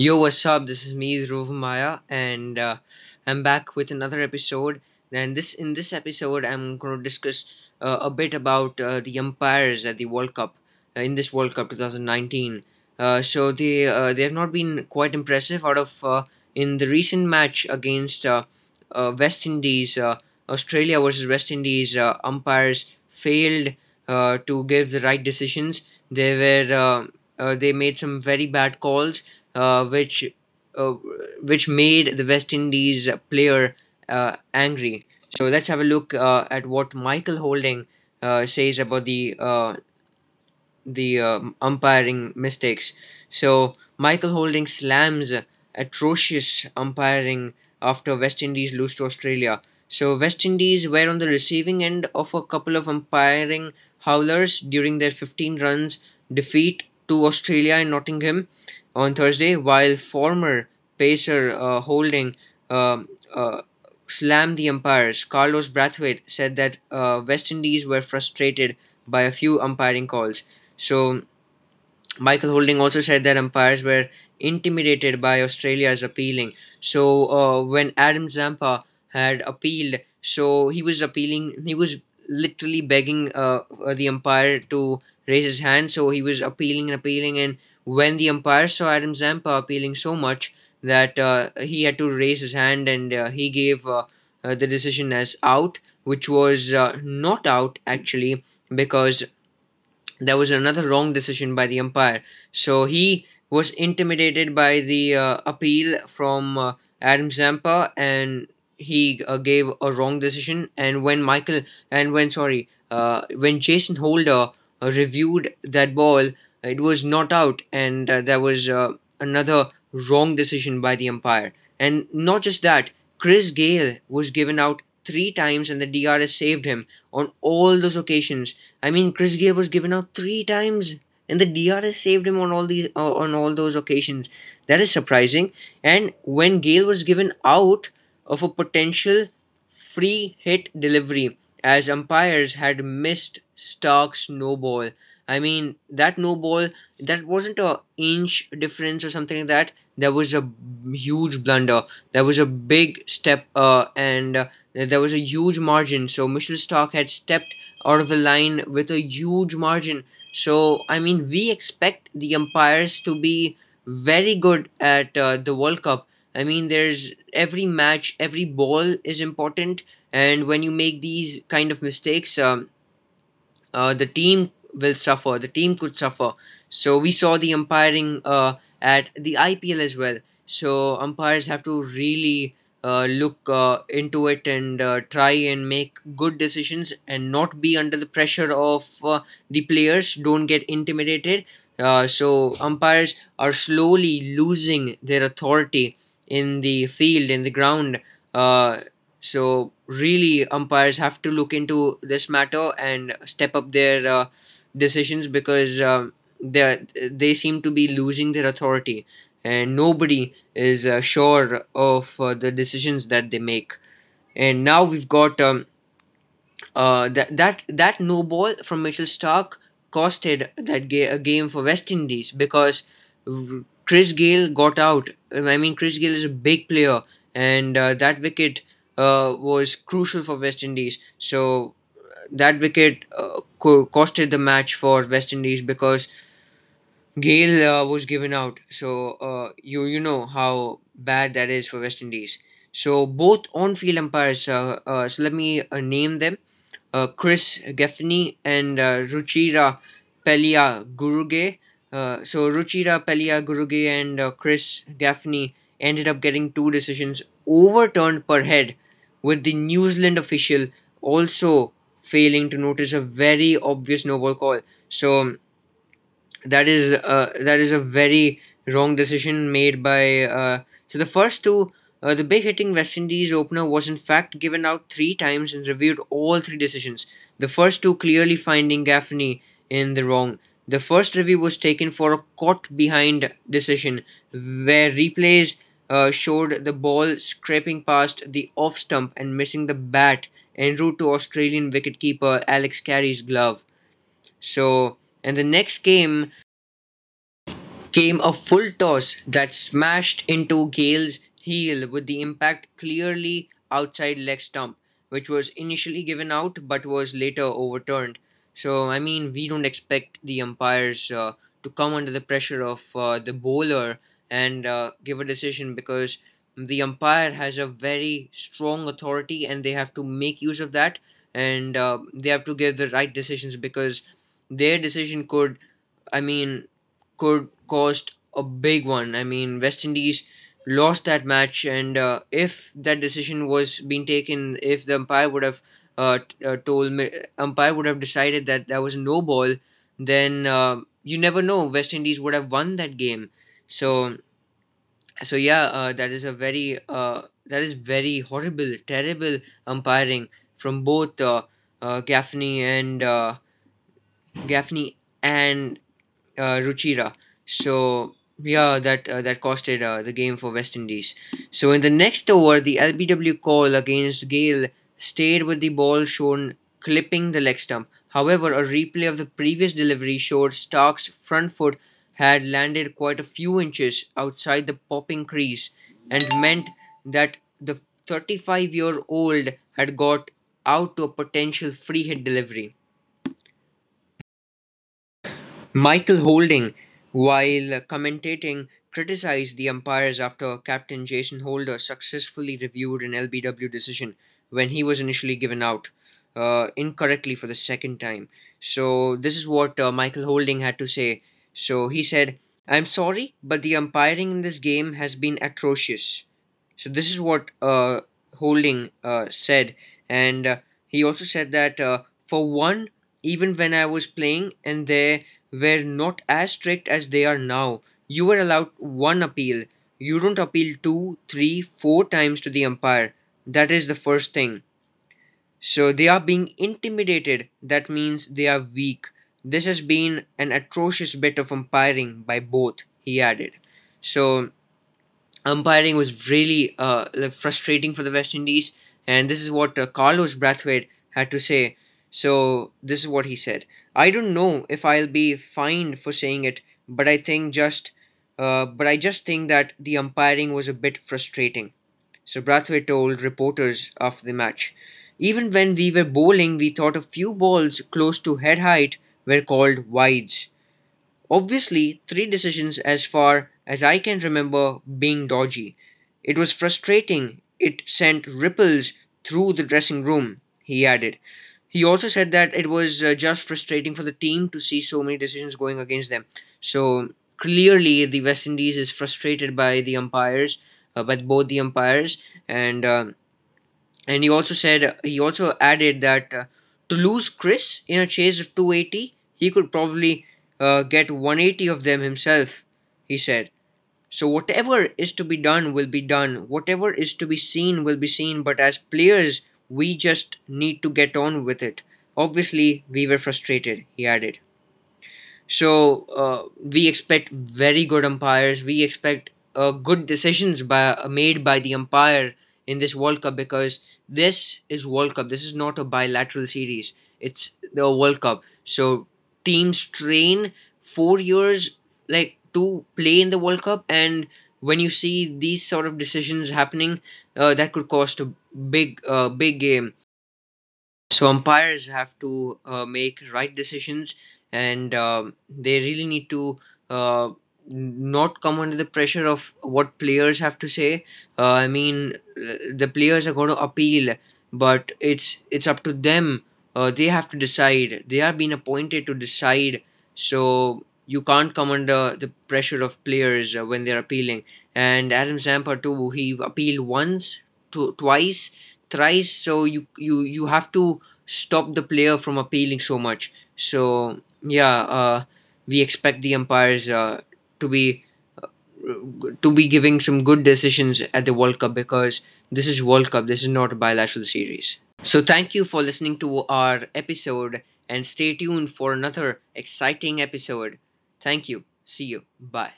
Yo, what's up? This is me, Dhruv Maya, and uh, I'm back with another episode. And this in this episode, I'm going to discuss uh, a bit about uh, the umpires at the World Cup uh, in this World Cup 2019. Uh, so they uh, they have not been quite impressive. Out of in the recent match against West Indies, Australia versus West Indies, umpires failed to give the right decisions. They were they made some very bad calls which uh, which made the West Indies player uh, angry. So let's have a look uh, at what Michael Holding uh, says about the uh, the um umpiring mistakes. So Michael Holding slams atrocious umpiring after West Indies lose to Australia. So West Indies were on the receiving end of a couple of umpiring howlers during their 15 runs defeat to Australia in Nottingham on Thursday, while former pacer uh, Holding um, uh, slammed the umpires. Carlos Brathwaite said that uh, West Indies were frustrated by a few umpiring calls. So Michael Holding also said that umpires were intimidated by Australia's appealing. So uh, when Adam Zampa had appealed, so he was appealing, he was literally begging uh, the umpire to raise his hand. So he was appealing and appealing, and when the umpire saw Adam Zampa appealing so much that uh, he had to raise his hand, and uh, he gave uh, uh, the decision as out, which was uh, not out actually because there was another wrong decision by the umpire. So he was intimidated by the uh, appeal from Adam Zampa and he gave a wrong decision. And when Michael, and when, sorry, when Jason Holder reviewed that ball, it was not out and uh, there was uh, another wrong decision by the umpire. And not just that, Chris Gayle was given out three times and the DRS saved him on all those occasions. I mean, Chris Gayle was given out three times, and the DRS saved him on all these uh, on all those occasions. That is surprising. And when Gayle was given out of a potential free hit delivery, as umpires had missed Starc's no ball. I mean, that no ball that wasn't a inch difference or something like that. There was a huge blunder. There was a big step, uh, and uh, there was a huge margin. So Mitchell Starc had stepped out of the line with a huge margin. So I mean, we expect the umpires to be very good at uh, the World Cup. I mean, there's every match, every ball is important, and when you make these kind of mistakes, um, uh, the team will suffer. The team could suffer. So we saw the umpiring uh, at the IPL as well. So umpires have to really uh, look uh, into it and uh, try and make good decisions and not be under the pressure of uh, the players. Don't get intimidated. Uh, so umpires are slowly losing their authority in the field in the ground. Uh, so really, umpires have to look into this matter and step up their decisions because um, they they seem to be losing their authority and nobody is uh, sure of uh, the decisions that they make and now we've got um, uh, that that that no ball from Mitchell Starc costed that ga- a game for West Indies because Chris Gayle got out. I mean, Chris Gayle is a big player, and uh, that wicket uh, was crucial for West Indies. So that wicket uh, co- costed the match for West Indies because Gayle uh, was given out. So uh, you you know how bad that is for West Indies. So both on-field umpires. Uh, uh, so let me uh, name them: Chris Gaffney and Ruchira Pelia Guruge. So Ruchira Palliyaguruge and Chris Gaffney ended up getting two decisions overturned per head, with the New Zealand official also failing to notice a very obvious no ball call. So that is uh, that is a very wrong decision made by uh, so the first two uh, the big hitting West Indies opener was in fact given out three times and reviewed all three decisions. The first two clearly finding Gaffney in the wrong. The first review was taken for a caught behind decision where replays uh, showed the ball scraping past the off stump and missing the bat en route to Australian wicketkeeper Alex Carey's glove. So, and the next game came a full toss that smashed into Gayle's heel with the impact clearly outside leg stump, which was initially given out but was later overturned. So, I mean, we don't expect the umpires uh, to come under the pressure of uh, the bowler and uh, give a decision because the umpire has a very strong authority and they have to make use of that and uh, they have to give the right decisions because their decision could, I mean, could cost a big one. I mean, West Indies lost that match, and uh, if that decision was being taken, if the umpire would have uh, uh, told me, umpire would have decided that there was no ball, then uh, you never know. West Indies would have won that game. So, so yeah, uh, that is a very uh, that is very horrible, terrible umpiring from both uh, uh, Gaffney and uh, Gaffney and uh, Ruchira. So yeah, that that costed the game for West Indies. So in the next over, the LBW call against Gayle stayed with the ball shown clipping the leg stump. However, a replay of the previous delivery showed Starc's front foot had landed quite a few inches outside the popping crease and meant that the 35 year old had got out to a potential free hit delivery. Michael Holding, while commentating, criticized the umpires after Captain Jason Holder successfully reviewed an LBW decision when he was initially given out uh, incorrectly for the second time. So, this is what uh, Michael Holding had to say. So, he said, I'm sorry, but the umpiring in this game has been atrocious. So, this is what uh, Holding uh, said. And uh, he also said that uh, for one, even when I was playing and they were not as strict as they are now, you were allowed one appeal. You don't appeal two, three, four times to the umpire. That is the first thing. So they are being intimidated. That means they are weak. This has been an atrocious bit of umpiring by both, he added. So umpiring was really uh, frustrating for the West Indies, and this is what uh, Carlos Brathwaite had to say. So this is what he said. I don't know if I'll be fined for saying it, but I think just, uh, but I just think that the umpiring was a bit frustrating. So Brathwaite told reporters after the match. Even when we were bowling, we thought a few balls close to head height were called wides. Obviously, three decisions as far as I can remember being dodgy. It was frustrating. It sent ripples through the dressing room, he added. He also said that it was uh, just frustrating for the team to see so many decisions going against them. So clearly, the West Indies is frustrated by the umpires, uh, by both the umpires, and um and he also said he also added that uh, to lose Chris in a chase of 280, he could probably uh, get 180 of them himself. He said. So whatever is to be done will be done. Whatever is to be seen will be seen. But as players, we just need to get on with it. Obviously, we were frustrated. He added. So uh, we expect very good umpires. We expect uh, good decisions by uh, made by the umpire in this World Cup because this is World Cup. This is not a bilateral series. It's the World Cup. So teams train four years like to play in the World Cup, and when you see these sort of decisions happening, uh, that could cost a big, uh, big game. So umpires have to uh, make right decisions, and um, they really need to uh, not come under the pressure of what players have to say. Uh, I mean, uh, the players are going to appeal, but it's it's up to them. Uh, they have to decide. They are being appointed to decide. So you can't come under the pressure of players uh, when they're appealing. And Adam Zampa too, he appealed once, to, twice, thrice. So you you you have to stop the player from appealing so much. So yeah, uh, we expect the umpires uh, to be uh, to be giving some good decisions at the World Cup because this is World Cup. This is not a bilateral series. So thank you for listening to our episode and stay tuned for another exciting episode. Thank you. See you. Bye.